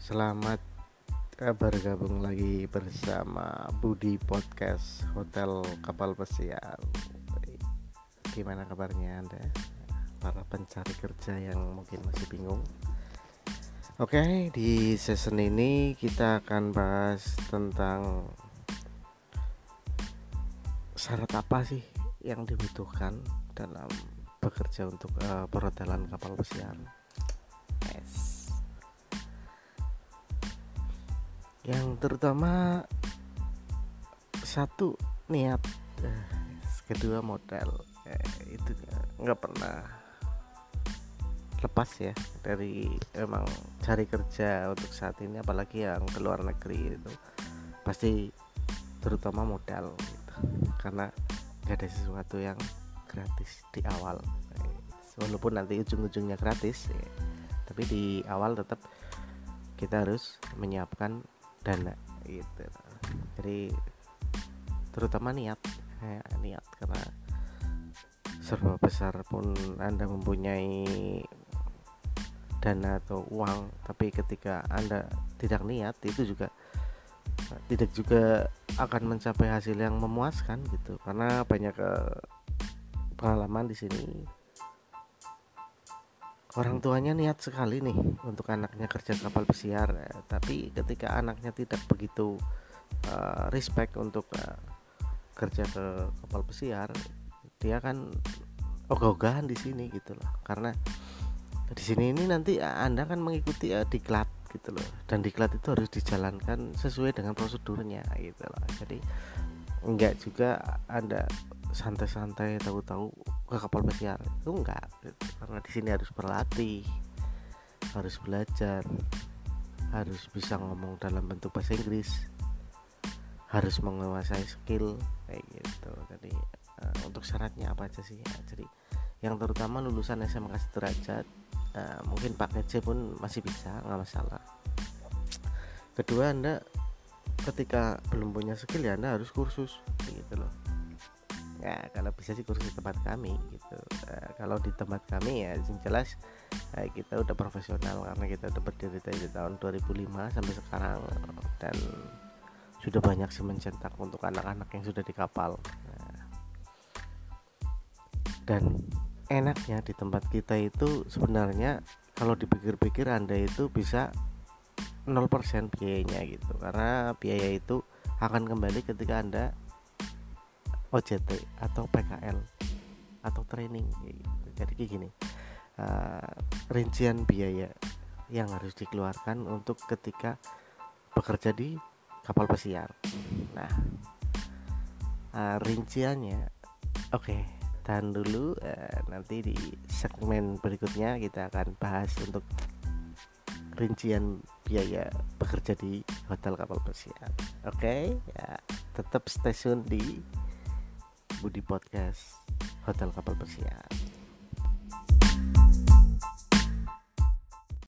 Selamat eh, bergabung lagi bersama Budi Podcast Hotel Kapal Pesiar. Gimana kabarnya Anda? Para pencari kerja yang mungkin masih bingung. Oke, di season ini kita akan bahas tentang syarat apa sih yang dibutuhkan dalam bekerja untuk uh, perhotelan kapal pesiar. Yang terutama satu niat eh, kedua modal eh, itu nggak pernah lepas ya dari emang cari kerja untuk saat ini apalagi yang ke luar negeri itu pasti terutama modal gitu. karena gak ada sesuatu yang gratis di awal walaupun nanti ujung-ujungnya gratis ya. tapi di awal tetap kita harus menyiapkan dana gitu. Jadi terutama niat. Ya, niat karena serba besar pun anda mempunyai dana atau uang tapi ketika anda tidak niat itu juga tidak juga akan mencapai hasil yang memuaskan gitu. Karena banyak uh, pengalaman di sini orang tuanya niat sekali nih untuk anaknya kerja kapal pesiar eh, tapi ketika anaknya tidak begitu uh, respect untuk uh, kerja ke kapal pesiar dia kan ogah-ogahan di sini gitu loh. Karena di sini ini nanti anda kan mengikuti uh, diklat gitu loh. Dan diklat itu harus dijalankan sesuai dengan prosedurnya gitu loh. Jadi enggak juga anda santai-santai tahu-tahu ke kapal pesiar. Itu enggak. Karena di sini harus berlatih harus belajar harus bisa ngomong dalam bentuk bahasa Inggris harus menguasai skill kayak gitu. Jadi uh, untuk syaratnya apa aja sih? Ya, jadi yang terutama lulusan SMK sederajat uh, mungkin paket C pun masih bisa nggak masalah. Kedua anda ketika belum punya skill ya anda harus kursus ya kalau bisa sih kursus tempat kami gitu. Uh, kalau di tempat kami ya yang jelas uh, kita udah profesional karena kita udah berdiri dari tahun 2005 sampai sekarang. Dan sudah banyak sih mencetak untuk anak-anak yang sudah di kapal nah, dan enaknya di tempat kita itu sebenarnya kalau dipikir-pikir anda itu bisa 0% biayanya gitu. Karena biaya itu akan kembali ketika anda OJT atau PKL atau training jadi kayak gini uh, rincian biaya yang harus dikeluarkan untuk ketika bekerja di kapal pesiar nah uh, rinciannya oke okay, tahan dulu uh, nanti di segmen berikutnya kita akan bahas untuk rincian biaya bekerja di hotel kapal pesiar oke okay? ya tetap stay tune di Budi Podcast Hotel Kapal Persiap